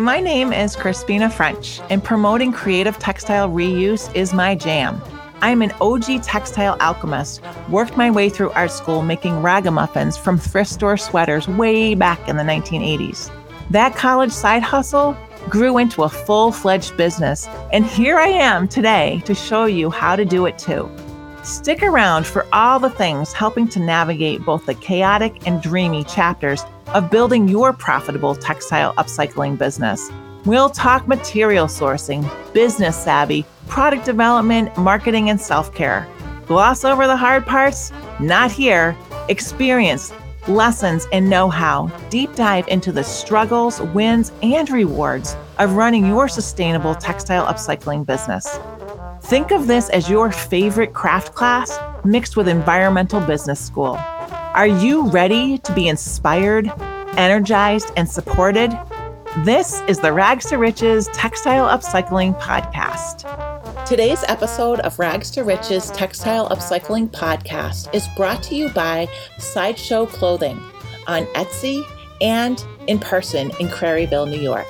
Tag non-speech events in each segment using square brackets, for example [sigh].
My name is Crispina French, and promoting creative textile reuse is my jam. I'm an OG textile alchemist, worked my way through art school making ragamuffins from thrift store sweaters way back in the 1980s. That college side hustle grew into a full fledged business, and here I am today to show you how to do it too. Stick around for all the things helping to navigate both the chaotic and dreamy chapters of building your profitable textile upcycling business. We'll talk material sourcing, business savvy, product development, marketing, and self care. Gloss over the hard parts? Not here. Experience, lessons, and know how. Deep dive into the struggles, wins, and rewards of running your sustainable textile upcycling business. Think of this as your favorite craft class mixed with environmental business school. Are you ready to be inspired, energized, and supported? This is the Rags to Riches Textile Upcycling Podcast. Today's episode of Rags to Riches Textile Upcycling Podcast is brought to you by Sideshow Clothing on Etsy and in person in Craryville, New York.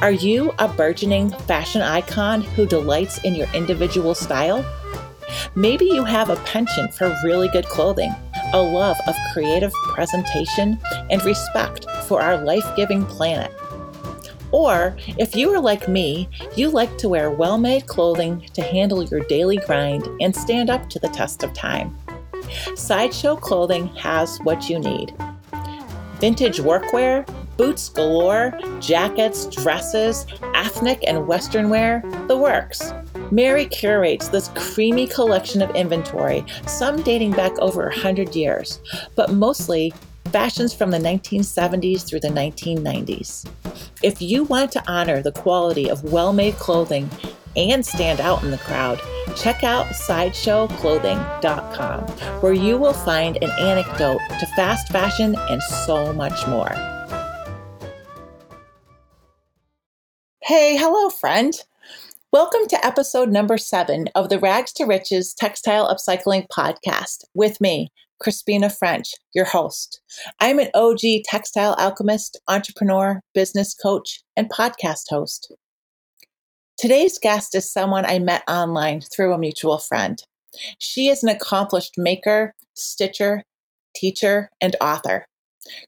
Are you a burgeoning fashion icon who delights in your individual style? Maybe you have a penchant for really good clothing, a love of creative presentation, and respect for our life giving planet. Or, if you are like me, you like to wear well made clothing to handle your daily grind and stand up to the test of time. Sideshow Clothing has what you need vintage workwear boots galore, jackets, dresses, ethnic and western wear, the works. Mary curates this creamy collection of inventory, some dating back over 100 years, but mostly fashions from the 1970s through the 1990s. If you want to honor the quality of well made clothing and stand out in the crowd, check out sideshowclothing.com, where you will find an anecdote to fast fashion and so much more. Hey, hello, friend. Welcome to episode number seven of the Rags to Riches Textile Upcycling Podcast with me, Crispina French, your host. I'm an OG textile alchemist, entrepreneur, business coach, and podcast host. Today's guest is someone I met online through a mutual friend. She is an accomplished maker, stitcher, teacher, and author.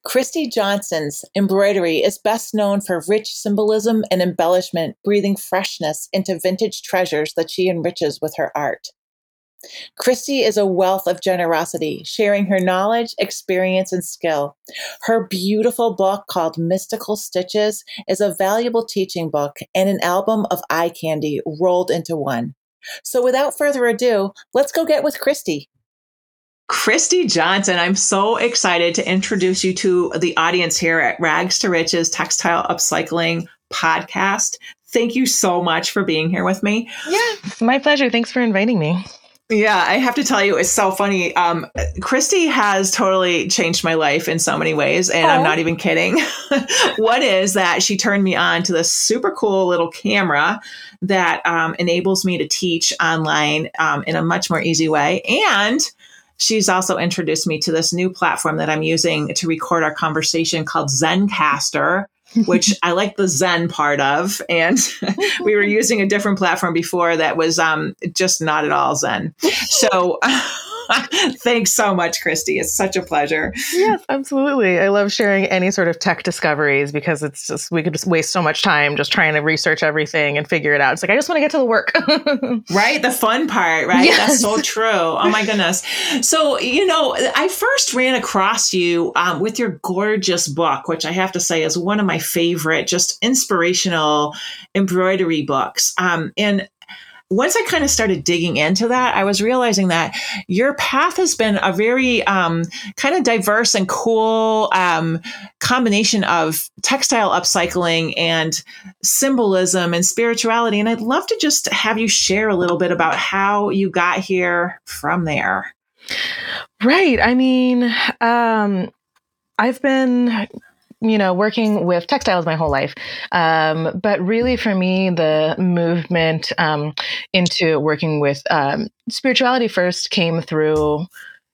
Christi Johnson's embroidery is best known for rich symbolism and embellishment, breathing freshness into vintage treasures that she enriches with her art. Christi is a wealth of generosity, sharing her knowledge, experience, and skill. Her beautiful book called Mystical Stitches is a valuable teaching book and an album of eye candy rolled into one. So without further ado, let's go get with Christi. Christi Johnson, I'm so excited to introduce you to the audience here at Rags to Riches Textile Upcycling Podcast. Thank you so much for being here with me. Yeah, my pleasure. Thanks for inviting me. Yeah, I have to tell you, it's so funny. Um, Christi has totally changed my life in so many ways, and oh. I'm not even kidding. [laughs] what is that she turned me on to this super cool little camera that um, enables me to teach online um, in a much more easy way. And she's also introduced me to this new platform that I'm using to record our conversation called Zencastr, [laughs] which I like the Zen part of. And [laughs] we were [laughs] using a different platform before that was um, just not at all Zen. So [laughs] Thanks so much, Christi. It's such a pleasure. Yes, absolutely. I love sharing any sort of tech discoveries because it's just, we could just waste so much time just trying to research everything and figure it out. It's like, I just want to get to the work. [laughs] right. The fun part, right? Yes. That's so true. Oh my goodness. So, you know, I first ran across you um, with your gorgeous book, which I have to say is one of my favorite, just inspirational embroidery books. Um, and once I kind of started digging into that, I was realizing that your path has been a very um, kind of diverse and cool um, combination of textile upcycling and symbolism and spirituality. And I'd love to just have you share a little bit about how you got here from there. Right. I mean, um, I've been you know, working with textiles my whole life. Um, but really, for me, the movement um, into working with um, spirituality first came through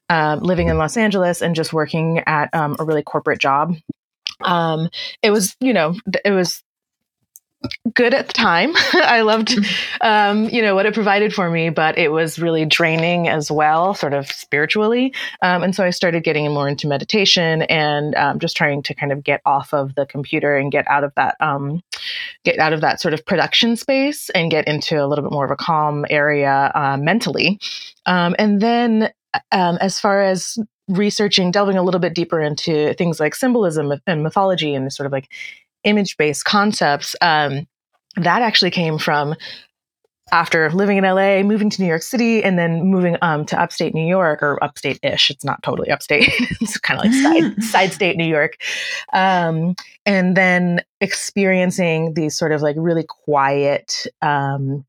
uh, living in Los Angeles and just working at um, a really corporate job. Um, it was, you know, it was good at the time. [laughs] I loved, um, you know, what it provided for me, but it was really draining as well, sort of spiritually. Um, and so I started getting more into meditation and um, just trying to kind of get off of the computer and get out of that, um, get out of that sort of production space and get into a little bit more of a calm area uh, mentally. Um, and then um, as far as researching, delving a little bit deeper into things like symbolism and mythology and sort of like image based concepts, um, that actually came from after living in LA, moving to New York City, and then moving um, to upstate New York or upstate ish. It's not totally upstate, [laughs] it's kind of like side, [laughs] side state New York. Um, and then experiencing these sort of like really quiet, um,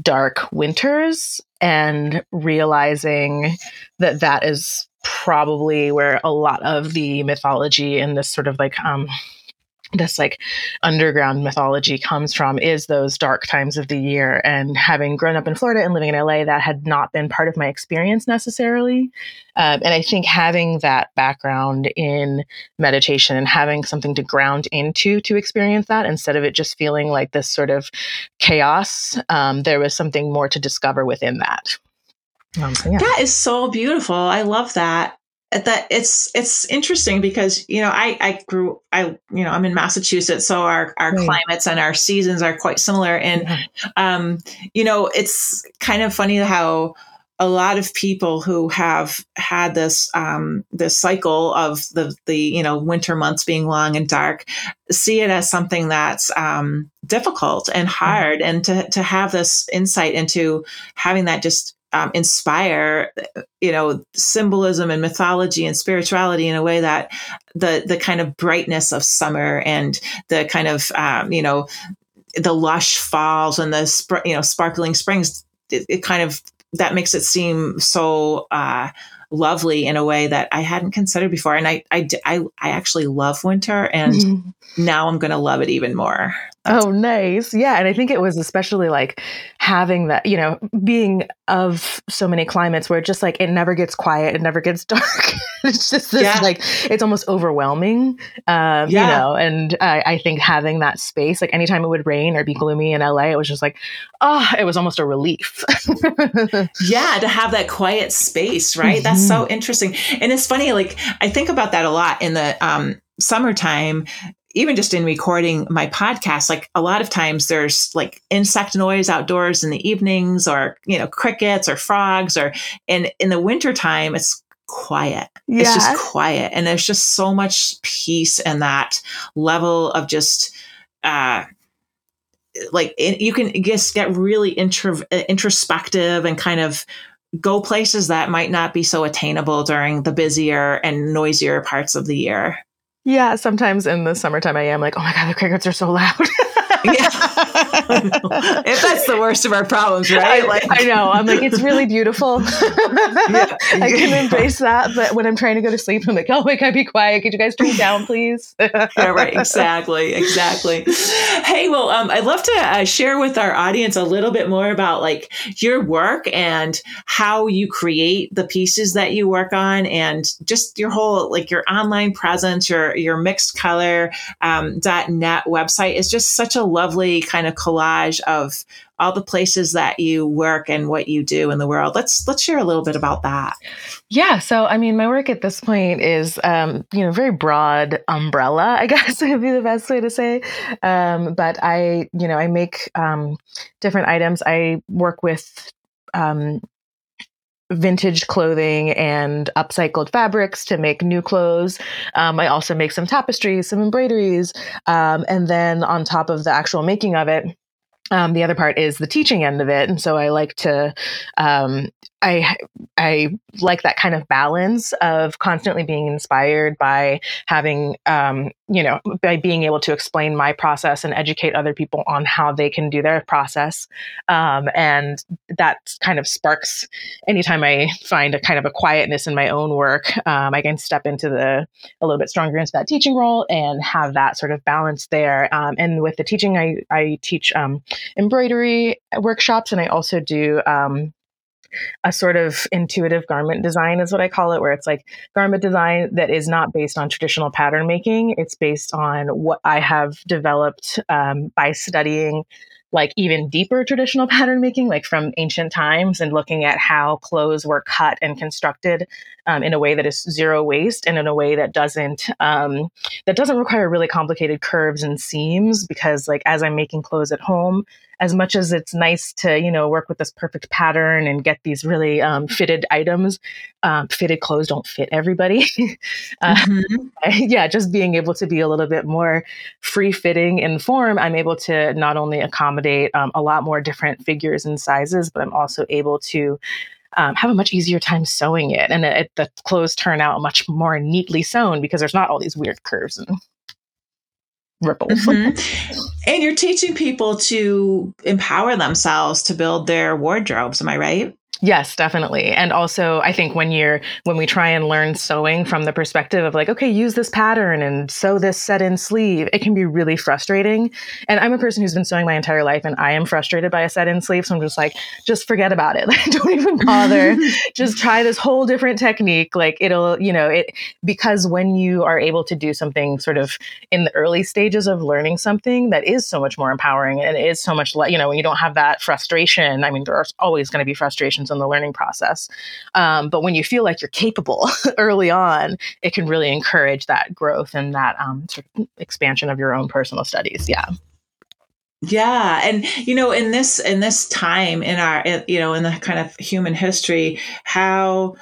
dark winters and realizing that that is probably where a lot of the mythology and this sort of like um, this like underground mythology comes from is those dark times of the year and having grown up in florida and living in la that had not been part of my experience necessarily um, and i think having that background in meditation and having something to ground into to experience that instead of it just feeling like this sort of chaos um, there was something more to discover within that um, so yeah. That is so beautiful. I love that that it's it's interesting because you know I I grew I you know I'm in Massachusetts so our our right. climates and our seasons are quite similar and yeah. um you know it's kind of funny how a lot of people who have had this um, this cycle of the the you know winter months being long and dark see it as something that's um, difficult and mm-hmm. hard, mm-hmm. and to to have this insight into having that just um, inspire you know symbolism and mythology and spirituality in a way that the the kind of brightness of summer and the kind of um, you know the lush falls and the sp- you know sparkling springs it, it, kind of that makes it seem so uh, lovely in a way that I hadn't considered before. And I, I, I, I actually love winter and mm-hmm. now I'm going to love it even more. Oh, nice. Yeah. And I think it was especially like having that, you know, being of so many climates where just like it never gets quiet, it never gets [laughs] dark. it's just this yeah. like, it's almost overwhelming, um, yeah. you know, and I, I think having that space, like anytime it would rain or be gloomy in LA, it was just like, oh, it was almost a relief. [laughs] yeah. To have that quiet space, right? Mm-hmm. That's so interesting. And it's funny, like, I think about that a lot in the, um, summertime even just in recording my podcast, like a lot of times there's like insect noise outdoors in the evenings or, you know, crickets or frogs or, and in the wintertime, it's quiet. Yeah. It's just quiet. And there's just so much peace and that level of just, uh, like it, you can just get really intro, introspective and kind of go places that might not be so attainable during the busier and noisier parts of the year. Yeah, sometimes in the summertime I am like, oh my god, the crickets are so loud. [laughs] yeah. if that's the worst of our problems, [laughs] right? Like [laughs] I know. I'm like, it's really beautiful. [laughs] yeah. I can embrace that, but when I'm trying to go to sleep, I'm like, oh, wait, can I be quiet? Could you guys turn down, please? yeah, right. Exactly. Exactly. Hey, well, um, I'd love to uh, share with our audience a little bit more about like your work and how you create the pieces that you work on, and just your whole like your online presence, your your mixed color um, .net website is just such a lovely kind of collage of all the places that you work and what you do in the world. Let's let's share a little bit about that. Yeah, so I mean, my work at this point is um, you know very broad umbrella, I [laughs] guess would be the best way to say. Um, but I you know I make um, different items. I work with um, vintage clothing and upcycled fabrics to make new clothes. Um, I also make some tapestries, some embroideries. Um, and then on top of the actual making of it, um, the other part is the teaching end of it. And so I like to um, I I like that kind of balance of constantly being inspired by having um, you know by being able to explain my process and educate other people on how they can do their process, um, and that kind of sparks. Anytime I find a kind of a quietness in my own work, um, I can step into the a little bit stronger into that teaching role and have that sort of balance there. Um, and with the teaching, I I teach um, embroidery workshops and I also do um, a sort of intuitive garment design, is what I call it, where it's like garment design that is not based on traditional pattern making. It's based on what I have developed um, by studying like even deeper traditional [laughs] pattern making, like from ancient times, and looking at how clothes were cut and constructed um, in a way that is zero waste and in a way that doesn't um, that doesn't require really complicated curves and seams. Because like as I'm making clothes at home, as much as it's nice to you know work with this perfect pattern and get these really um, fitted items um, fitted clothes don't fit everybody [laughs] uh, mm-hmm. [laughs] yeah just being able to be a little bit more free fitting in form i'm able to not only accommodate um, a lot more different figures and sizes but i'm also able to um, have a much easier time sewing it and it, the clothes turn out much more neatly sewn because there's not all these weird curves and ripples. Mm-hmm. and you're teaching people to empower themselves to build their wardrobes. Am I right? Yes, definitely. And also, I think when you're when we try and learn sewing from the perspective of like, okay, use this pattern and sew this set in sleeve, it can be really frustrating. And I'm a person who's been sewing my entire life, and I am frustrated by a set in sleeve. So I'm just like, just forget about it. [laughs] Like, don't even bother. [laughs] just try this whole different technique. Like it'll, you know, it because when you are able to do something sort of in the early stages of learning something that is so much more empowering and it is so much, you know, when you don't have that frustration. I mean, there's always going to be frustrations in the learning process. Um, but when you feel like you're capable [laughs] early on, it can really encourage that growth and that um, sort of expansion of your own personal studies. Yeah. Yeah, and you know, in this in this time in our you know in the kind of human history, how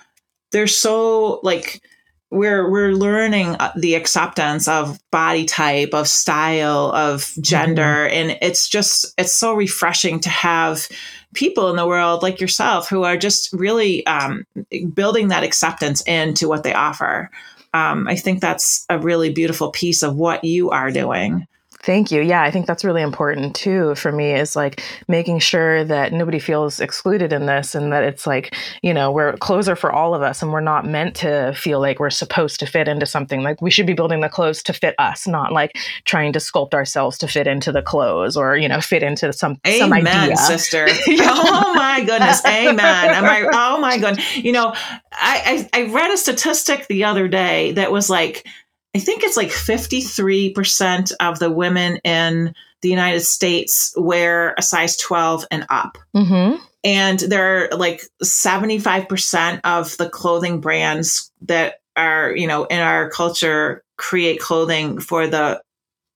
they're so like we're we're learning uh, the acceptance of body type of style of gender mm-hmm. and it's just it's so refreshing to have people in the world like yourself who are just really um, building that acceptance into what they offer. Um, I think that's a really beautiful piece of what you are doing. Thank you. Yeah, I think that's really important too for me is like making sure that nobody feels excluded in this and that it's like, you know, we're clothes are for all of us and we're not meant to feel like we're supposed to fit into something. Like we should be building the clothes to fit us, not like trying to sculpt ourselves to fit into the clothes or, you know, fit into some, Amen, some idea. sister. [laughs] [laughs] oh my goodness. Amen. Am I, oh my goodness. You know, I, I, I read a statistic the other day that was like, I think it's like 53% of the women in the United States wear a size 12 and up. Mm-hmm. And there are like 75% of the clothing brands that are, you know, in our culture create clothing for the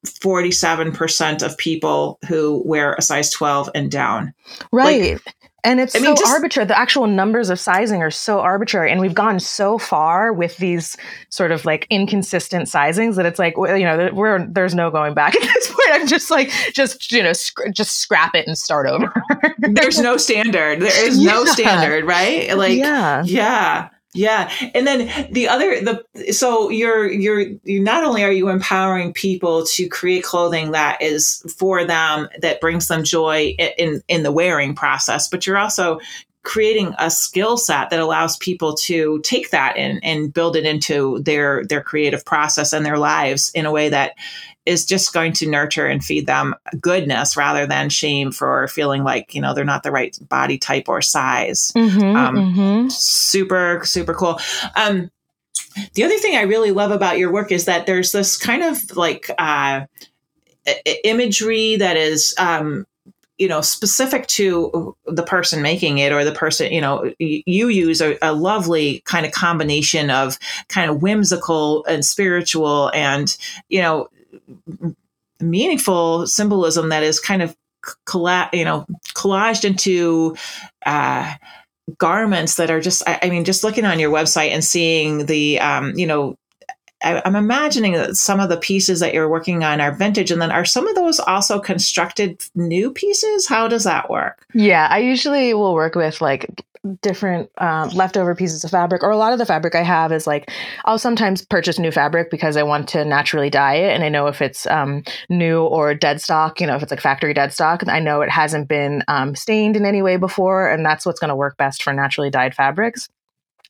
47% of people who wear a size 12 and down. Right. Like, and it's I so just, arbitrary. The actual numbers of sizing are so arbitrary. And we've gone so far with these sort of like inconsistent sizings that it's like, you know, we're, there's no going back [laughs] at this point. I'm just like, just, you know, sc- just scrap it and start over. there's no standard. There is [laughs] yeah. no standard, right? Like, yeah. Yeah. Yeah. And then the other the so you're you're you not only are you empowering people to create clothing that is for them that brings them joy in in the wearing process, but you're also creating a skill set that allows people to take that and, and build it into their their creative process and their lives in a way that is just going to nurture and feed them goodness rather than shame for feeling like you know they're not the right body type or size mm-hmm, um, mm-hmm. super super cool um, the other thing i really love about your work is that there's this kind of like uh, imagery that is um, you know specific to the person making it or the person you know you use a, a, lovely kind of combination of kind of whimsical and spiritual and you know meaningful symbolism that is kind of colla- you know collaged into uh, garments that are just I, I, mean just looking on your website and seeing the um, you know I, am imagining that some of the pieces that you're working on are vintage and then are some of those also constructed new pieces? How does that work? Yeah i usually will work with like different um, leftover pieces of fabric, or a lot of the fabric I have is like I'll sometimes purchase new fabric because I want to naturally dye it, and I know if it's um, new or dead stock, you know, if it's like factory dead stock, I know it hasn't been um, stained in any way before, and that's what's going to work best for naturally dyed fabrics.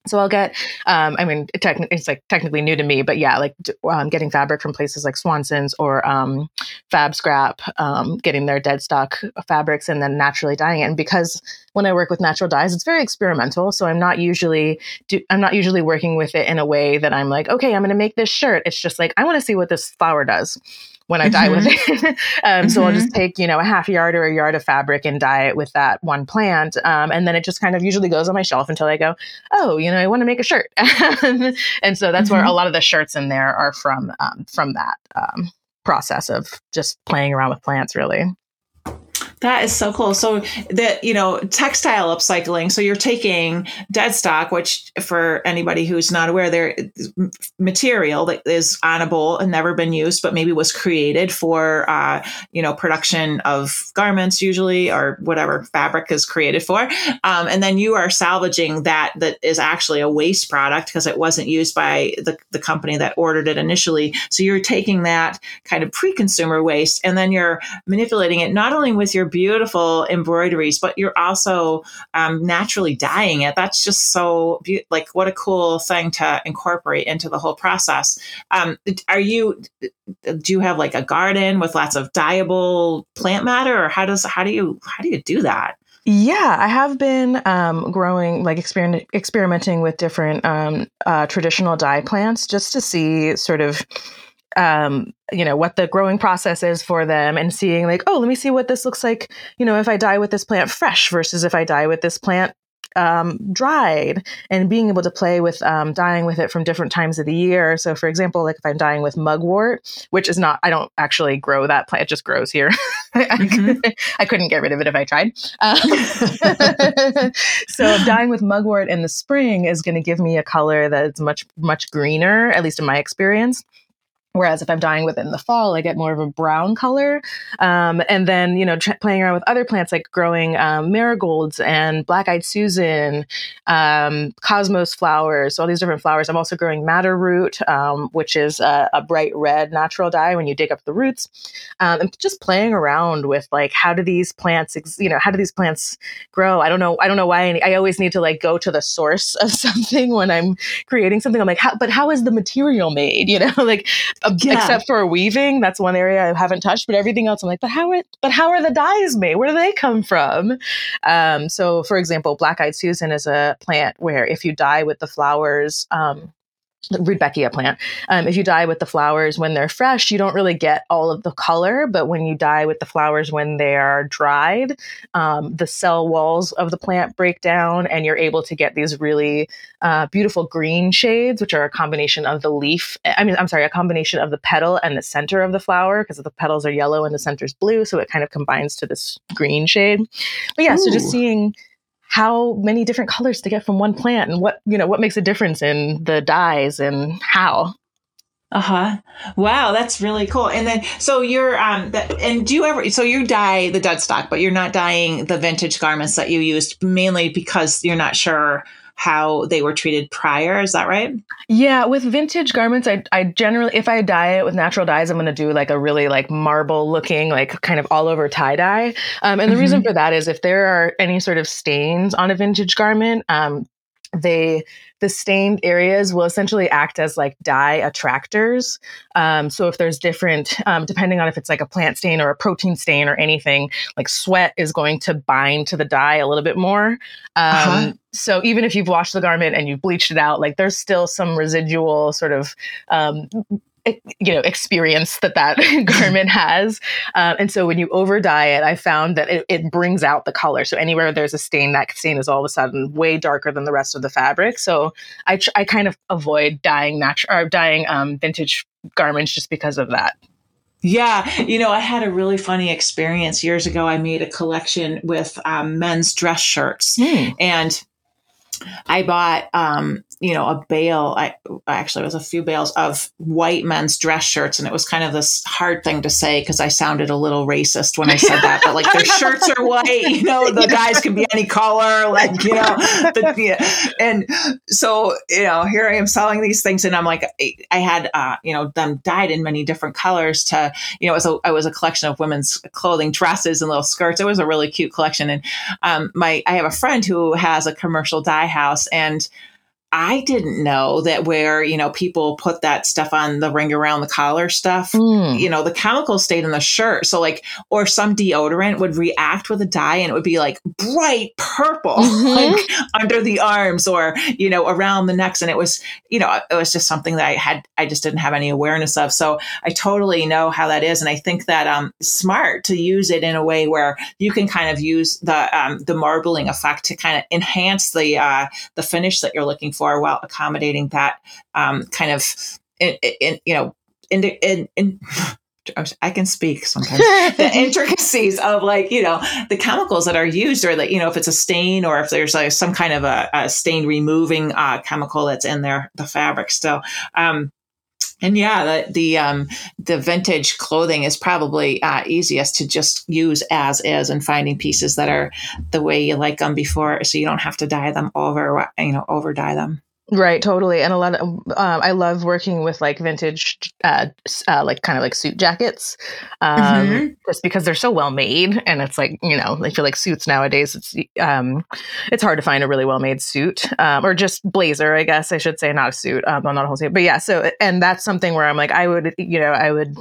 So I'll get, um, I mean, it it's like technically new to me, but yeah, like um, getting fabric from places like Swanson's or um, Fab Scrap, um, getting their dead stock fabrics and then naturally dyeing it. And because when I work with natural dyes, it's very experimental. So I'm not usually, do, I'm not usually working with it in a way that I'm like, okay, I'm going to make this shirt. It's just like I want to see what this flower does when I dye with mm-hmm. it. [laughs] um, mm-hmm. So I'll just mm-hmm. take, you know, a half yard or a yard of fabric and dye it with that one plant. Um, and then it just kind of usually goes on my shelf until I go, oh, you know, I want to make a shirt. [laughs] and so that's mm-hmm. where a lot of the shirts in there are from, um, from that um, process of just playing around with plants, really. That is so cool. So that you know, textile upcycling. So you're taking dead stock, which for anybody who's not aware, there material that is on a bowl and never been used, but maybe was created for uh, you know production of garments, usually or whatever fabric is created for. Um, and then you are salvaging that that is actually a waste product because it wasn't used by the, the company that ordered it initially. So you're taking that kind of pre-consumer waste and then you're manipulating it not only with your beautiful embroideries, but you're also um, naturally dyeing it. That's just so be- like what a cool thing to incorporate into the whole process. Um, are you? Do you have like a garden with lots of dyeable plant matter, or how does how do you how do you do that? Yeah, I have been um, growing, like experiment, experimenting with different um, uh, traditional dye plants just to see sort of um, you know what the growing process is for them and seeing like oh let me see what this looks like you know if i dye with this plant fresh versus if i dye with this plant um, dried and being able to play with um, dyeing with it from different times of the year. So, for example, like if I'm dyeing with mugwort, which is not, I don't actually grow that plant, it just grows here. [laughs] Mm-hmm. I couldn't get rid of it if I tried. Um, [laughs] so, dyeing with mugwort in the spring is going to give me a color that's much, much greener, at least in my experience. Whereas if I'm dyeing with it in the fall, I get more of a brown color. Um, and then, you know, tra- playing around with other plants like growing um, marigolds and black eyed Susan, um, cosmos flowers, all these different flowers. I'm also growing madder root, um, which is a, a, bright red natural dye when you dig up the roots. Um, and just playing around with like, how do these plants, ex- you know, how do these plants grow? I don't know. I don't know why. I, I always need to like go to the source [laughs] of something when I'm creating something. I'm like, how, but how is the material made? [laughs] You know, like, yeah. except for weaving. That's one area I haven't touched, but everything else I'm like, but how are but how are the dyes made? Where do they come from? Um, so, for example, black eyed Susan is a plant where if you dye with the flowers, um, Rudbeckia plant. Um, if you dye with the flowers when they're fresh, you don't really get all of the color. But when you dye with the flowers when they are dried, um, the cell walls of the plant break down, and you're able to get these really uh, beautiful green shades, which are a combination of the leaf. I mean, I'm sorry, a combination of the petal and the center of the flower, because the petals are yellow and the center's blue, so it kind of combines to this green shade. But yeah, Ooh. so just seeing how many different colors to get from one plant and what you know what makes a difference in the dyes and how. Uh-huh. Wow that's really cool. And then so you're um and do you ever so you dye the dead stock but you're not dyeing the vintage garments that you used mainly because you're not sure how they were treated prior. Is that right? Yeah, with vintage garments, I, I generally, if I dye it with natural dyes, I'm going to do like a really like marble looking, like kind of all over tie dye. Um, and the mm-hmm. reason for that is if there are any sort of stains on a vintage garment, um, they the stained areas will essentially act as like dye attractors. Um, so if there's different, um, depending on if it's like a plant stain or a protein stain or anything, like sweat is going to bind to the dye a little bit more. Um, uh-huh. So even if you've washed the garment and you've bleached it out, like there's still some residual sort of um, you know experience that that [laughs] garment has. Um, and so when you over dye it i found that it, it, brings out the color. So anywhere there's a stain that stain is all of a sudden way darker than the rest of the fabric. So i, tr- I kind of avoid dyeing natural or dyeing um, vintage garments just because of that. Yeah, you know, I had a really funny experience years ago. I made a collection with um, men's dress shirts, mm. and I bought, um, you know, a bale. I actually it was a few bales of white men's dress shirts, and it was kind of this hard thing to say because I sounded a little racist when I said that. But like their shirts are white, you know, the [laughs] guys can be any color, like you know, the, yeah. and so you know, here I am selling these things, and I'm like, I had, uh, you know, them dyed in many different colors to, you know, it was a, it was a collection of women's clothing, dresses, and little skirts. It was a really cute collection, and um, my I have a friend who has a commercial dye house and I didn't know that where, you know, people put that stuff on the ring around the collar stuff, mm. you know, the chemicals stayed in the shirt. So like, or some deodorant would react with a dye and it would be like bright purple, mm-hmm. like under the arms or, you know, around the necks. And it was, you know, it was just something that I had, I just didn't have any awareness of. So I totally know how that is. And I think that um smart to use it in a way where you can kind of use the, um, the marbling effect to kind of enhance the, uh, the finish that you're looking for for while accommodating that um, kind of, in, in, you know, in, in, in I can speak sometimes. [laughs] the intricacies of like you know the chemicals that are used, or that you know if it's a stain, or if there's like some kind of a, a stain removing uh, chemical that's in there, the fabric still. Um, and yeah, the the, um, the vintage clothing is probably uh, easiest to just use as is, and finding pieces that are the way you like them before, so you don't have to dye them over, you know, over dye them. Right, totally. And a lot of, um, I love working with like vintage, uh, uh, like kind of like suit jackets, um, mm-hmm. just because they're so well made. And it's like, you know, I feel like suits nowadays, it's, um, it's hard to find a really well made suit, um, or just blazer, I guess I should say, not a suit, um, not a whole suit. But yeah, so, and that's something where I'm like, I would, you know, I would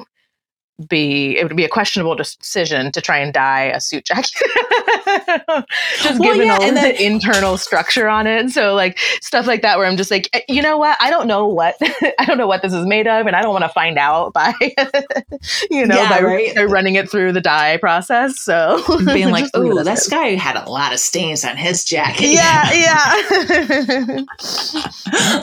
be it would be a questionable decision to try and dye a suit jacket. [laughs] Just well, given yeah, all then, the internal structure on it. So like stuff like that where i'm just like eh, you know what? I don't know what [laughs] i don't know what this is made of and i don't want to find out by [laughs] you know yeah, by, right? by, running it through the dye process. So being like oh this guy had a lot of stains on his jacket. Yeah yeah.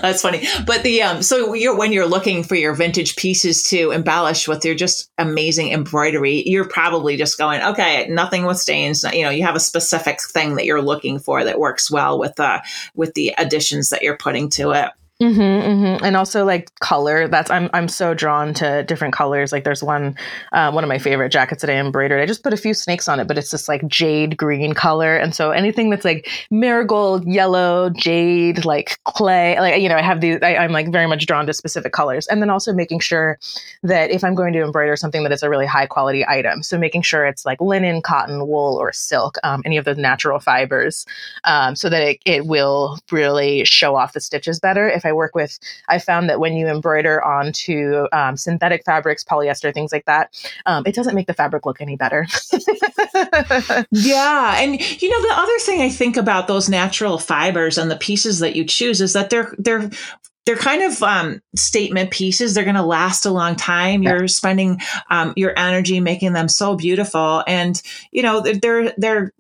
That's funny. But the um so you're when you're looking for your vintage pieces to embellish with your just amazing embroidery, you're probably just going, okay, nothing with stains. You know, you have a specific thing that you're looking for that works well with the with the additions that you're putting to it. Mm-hmm, mm-hmm. And also like color. That's I'm I'm so drawn to different colors. Like there's one uh, one of my favorite jackets that I embroidered. I just put a few snakes on it, but it's this like jade green color. And so anything that's like marigold, yellow, jade, like clay, like you know, I have these. I, I'm like very much drawn to specific colors. And then also making sure that if I'm going to embroider something, that it's a really high quality item. So making sure it's like linen, cotton, wool, or silk, um, any of those natural fibers, um, so that it, it will really show off the stitches better. If I work with, I found that when you embroider onto um, synthetic fabrics, polyester, things like that, um, it doesn't make the fabric look any better. yeah. [laughs] And you know, the other thing I think about those natural fibers and the pieces that you choose is that they're, they're, they're kind of um, statement pieces. They're going to last a long time. Yeah. You're spending um, your energy making them so beautiful, and you know they're they're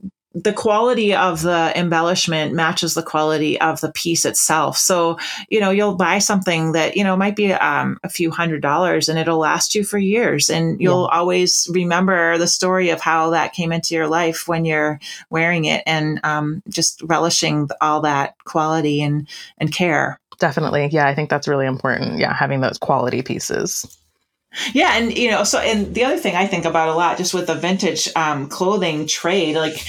the quality of the embellishment matches the quality of the piece itself. So, you know, you'll buy something that, you know, might be um, a few hundred dollars and it'll last you for years. And you'll yeah. always remember the story of how that came into your life when you're wearing it and um, just relishing all that quality and, and care. Definitely. Yeah. I think that's really important. Yeah. Having those quality pieces. Yeah, and you know, so and the other thing I think about a lot, just with the vintage um, clothing trade, like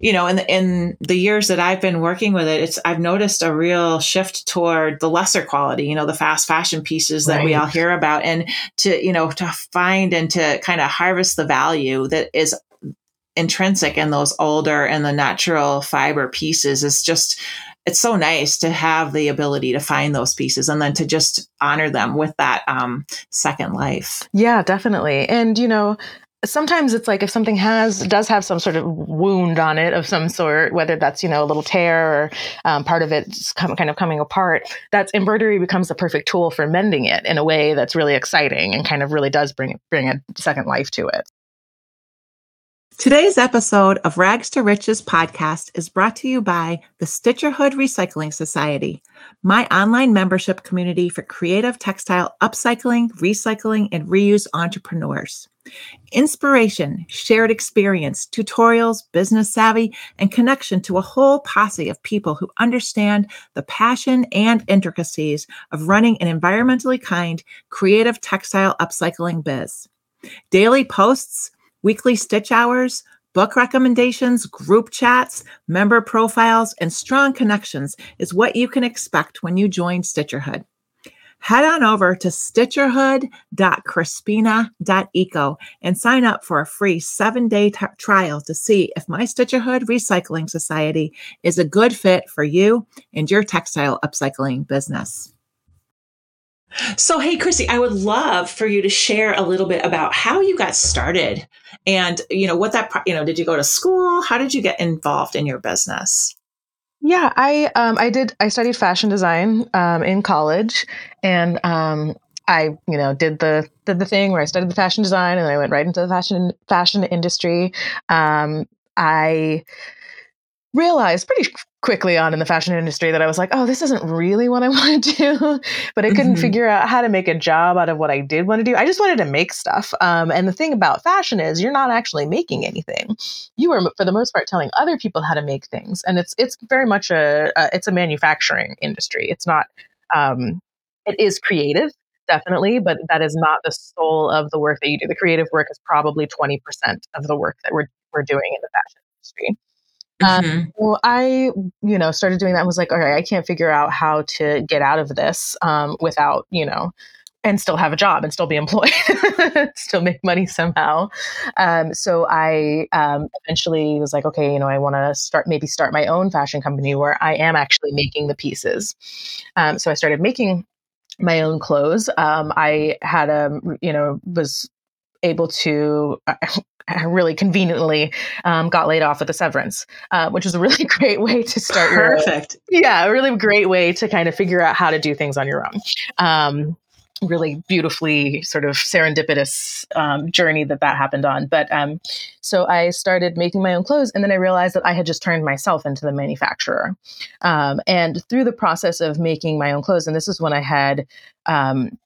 you know, in the, in the years that I've been working with it, it's I've noticed a real shift toward the lesser quality, you know, the fast fashion pieces that right. we all hear about, and to you know to find and to kind of harvest the value that is intrinsic in those older and the natural fiber pieces is just it's so nice to have the ability to find those pieces and then to just honor them with that um, second life. Yeah, definitely. And you know, sometimes it's like if something has does have some sort of wound on it of some sort whether that's you know a little tear or um, part of it's kind of coming apart that embroidery becomes the perfect tool for mending it in a way that's really exciting and kind of really does bring bring a second life to it Today's episode of Rags to Riches podcast is brought to you by the Stitcherhood Recycling Society, my online membership community for creative textile upcycling, recycling, and reuse entrepreneurs. Inspiration, shared experience, tutorials, business savvy, and connection to a whole posse of people who understand the passion and intricacies of running an environmentally kind, creative textile upcycling biz. Daily posts, weekly stitch hours, book recommendations, group chats, member profiles, and strong connections is what you can expect when you join Stitcherhood. Head on over to stitcherhood.crispina.eco and sign up for a free seven day t- trial to see if my Stitcherhood Recycling Society is a good fit for you and your textile upcycling business. So, hey, Chrissy, I would love for you to share a little bit about how you got started and, you know, what that, you know, did you go to school? How did you get involved in your business? Yeah, I um, I did I studied fashion design um, in college, and um, I you know did the did the thing where I studied the fashion design and I went right into the fashion fashion industry. Um, I realized pretty quickly on in the fashion industry that I was like, oh, this isn't really what I [laughs] want to do. but I couldn't mm-hmm. figure out how to make a job out of what I did want to do. I just wanted to make stuff. Um, and the thing about fashion is you're not actually making anything. You are, for the most part, telling other people how to make things. And it's it's very much a, a it's a manufacturing industry. It's not. Um, it is creative, definitely, but that is not the soul of the work that you do. The creative work is probably 20% of the work that we're, we're doing in the fashion industry. Um, mm-hmm. Um, well, I, you know, started doing that and was like, okay, I can't figure out how to get out of this um, without, you know, and still have a job and still be [laughs] employed, still make money somehow. Um, so I um, eventually was like, okay, you know, I want to start maybe start my own fashion company where I am actually making the pieces. Um, so I started making my own clothes. Um, I had a, you know, was able to uh, really conveniently um, got laid off with a severance, uh, which is a really [laughs] great way to start. Perfect. Your, yeah, a really great way to kind of figure out how to do things on your own. Um, really beautifully sort of serendipitous um, journey that that happened on. But um, so I started making my own clothes, and then I realized that I had just turned myself into the manufacturer. Um, and through the process of making my own clothes, and this is when I had um,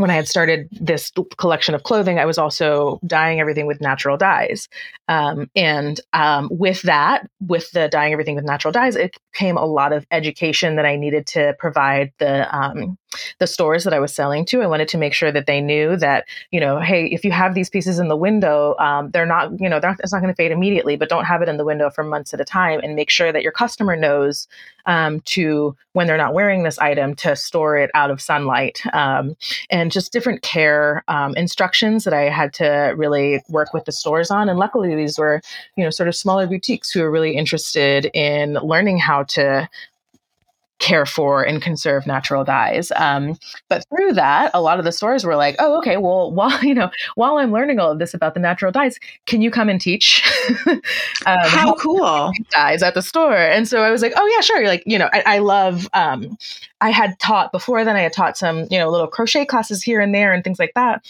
when I had started this collection of clothing, I was also dyeing everything with natural dyes. Um, and um, with that, with the dyeing everything with natural dyes, it came a lot of education that I needed to provide the um, the stores that I was selling to. I wanted to make sure that they knew that you know, hey, if you have these pieces in the window, um, they're not you know, they're, it's not going to fade immediately, but don't have it in the window for months at a time, and make sure that your customer knows um, to when they're not wearing this item to store it out of sunlight um, and just different care um, instructions that I had to really work with the stores on. And luckily, these were you know sort of smaller boutiques who were really interested in learning how to care for and conserve natural dyes. Um, but through that, a lot of the stores were like, "Oh, okay. Well, [laughs] while you know, while I'm learning all of this about the natural dyes, can you come and teach?" [laughs] um, how cool dyes at the store. And so I was like, "Oh yeah, sure." You're like, you know, I, I love. Um, I had taught before then. I had taught some, you know, little crochet classes here and there and things like that.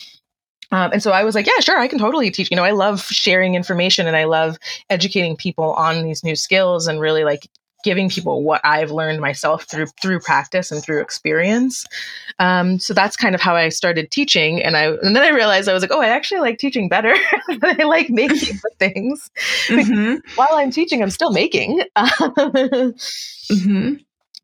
Um, and so I was like, yeah, sure, I can totally teach. You know, I love sharing information and I love educating people on these new skills and really like giving people what I've learned myself through through practice and through experience. Um, so that's kind of how I started teaching, and I and then I realized I was like, oh, I actually like teaching better. [laughs] I like making things. [laughs] Mm-hmm. [laughs] While I'm teaching, I'm still making. mm-hmm.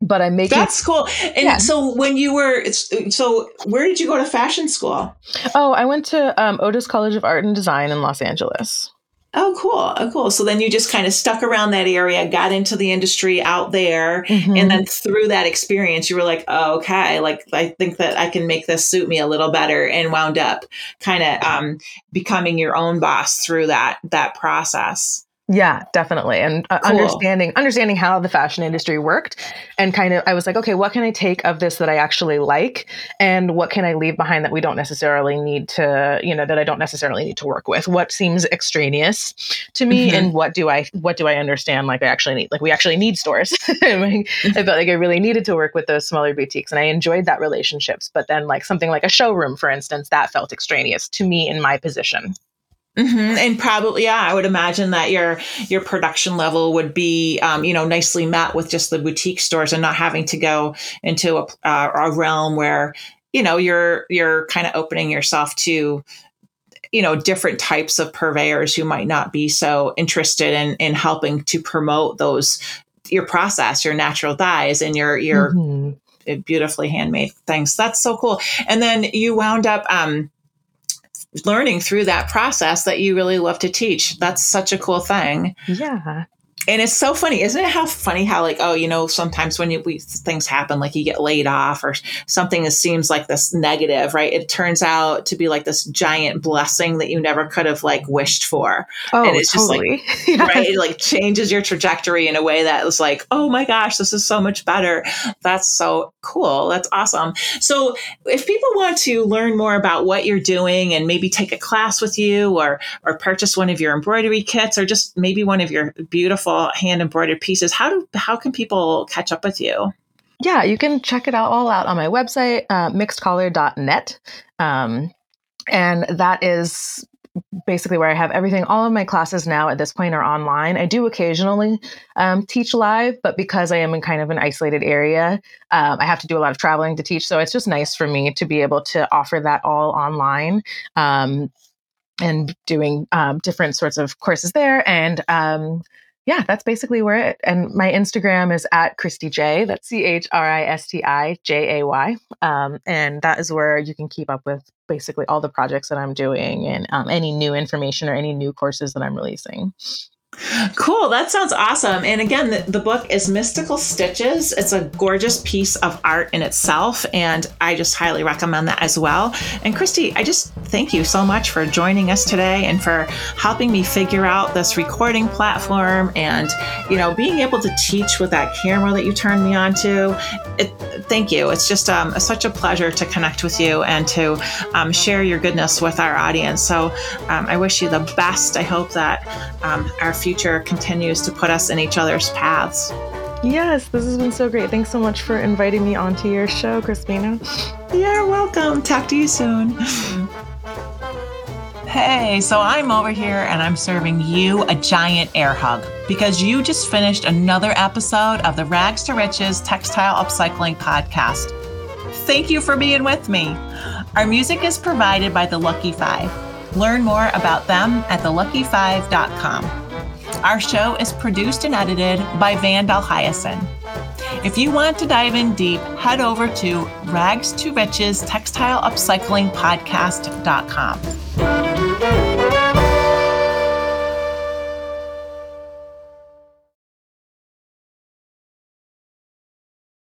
But I'm making. That's cool. And yeah. so when you were, so where did you go to fashion school? Oh, I went to um, Otis College of Art and Design in Los Angeles. Oh, cool. Oh, cool. So then you just kind of stuck around that area, got into the industry out there. Mm-hmm. And then through that experience, you were like, oh, okay, like I think that I can make this suit me a little better and wound up kind of um, becoming your own boss through that, that process. Yeah, definitely. And uh, cool. understanding understanding how the fashion industry worked and kind of I was like, okay, what can I take of this that I actually like and what can I leave behind that we don't necessarily need to, you know, that I don't necessarily need to work with? What seems extraneous to me mm-hmm. and what do I what do I understand like I actually need? Like we actually need stores. [laughs] I felt like I really needed to work with those smaller boutiques and I enjoyed that relationships, but then like something like a showroom for instance, that felt extraneous to me in my position. Mm-hmm. And probably, yeah, I would imagine that your your production level would be, um, you know, nicely met with just the boutique stores and not having to go into a, uh, a realm where, you know, you're you're kind of opening yourself to, you know, different types of purveyors who might not be so interested in in helping to promote those your process, your natural dyes, and your your mm-hmm. beautifully handmade things. That's so cool. And then you wound up. Um, learning through that process that you really love to teach. That's such a cool thing. Yeah. And it's so funny, isn't it? How funny how like oh, you know, sometimes when you, we things happen, like you get laid off or something that seems like this negative, right? It turns out to be like this giant blessing that you never could have like wished for. Oh, and it's totally. just like [laughs] right, it like changes your trajectory in a way that was like, oh my gosh, this is so much better. That's so cool. That's awesome. So if people want to learn more about what you're doing and maybe take a class with you or or purchase one of your embroidery kits or just maybe one of your beautiful hand embroidered pieces, how do how can people catch up with you? Yeah, you can check it out all out on my website, uh, mixedcolor.net. Um, and that is basically where I have everything. All of my classes now at this point are online. I do occasionally um, teach live, but because I am in kind of an isolated area, um, I have to do a lot of traveling to teach. So it's just nice for me to be able to offer that all online. Um, and doing um, different sorts of courses there. And um, yeah, that's basically where it. And my Instagram is at Christi J. That's C H R I S T I J A Y. Um, and that is where you can keep up with basically all the projects that I'm doing and um, any new information or any new courses that I'm releasing. Cool. That sounds awesome. And again, the, the, book is Mystical Stitches. It's a gorgeous piece of art in itself. And I just highly recommend that as well. And Christi, I just thank you so much for joining us today and for helping me figure out this recording platform and, you know, being able to teach with that camera that you turned me on to. It, thank you. It's just um, such a pleasure to connect with you and to um, share your goodness with our audience. So um, I wish you the best. I hope that um, our future continues to put us in each other's paths. Yes, this has been so great. Thanks so much for inviting me onto your show, Crispina. You're welcome. Talk to you soon. Hey, so I'm over here and I'm serving you a giant air hug because you just finished another episode of the Rags to Riches Textile Upcycling Podcast. Thank you for being with me. Our music is provided by the Lucky Five. Learn more about them at thelucky5.com. Our show is produced and edited by Vandal Hyacinth. If you want to dive in deep, head over to rags to riches textile upcycling podcast.com.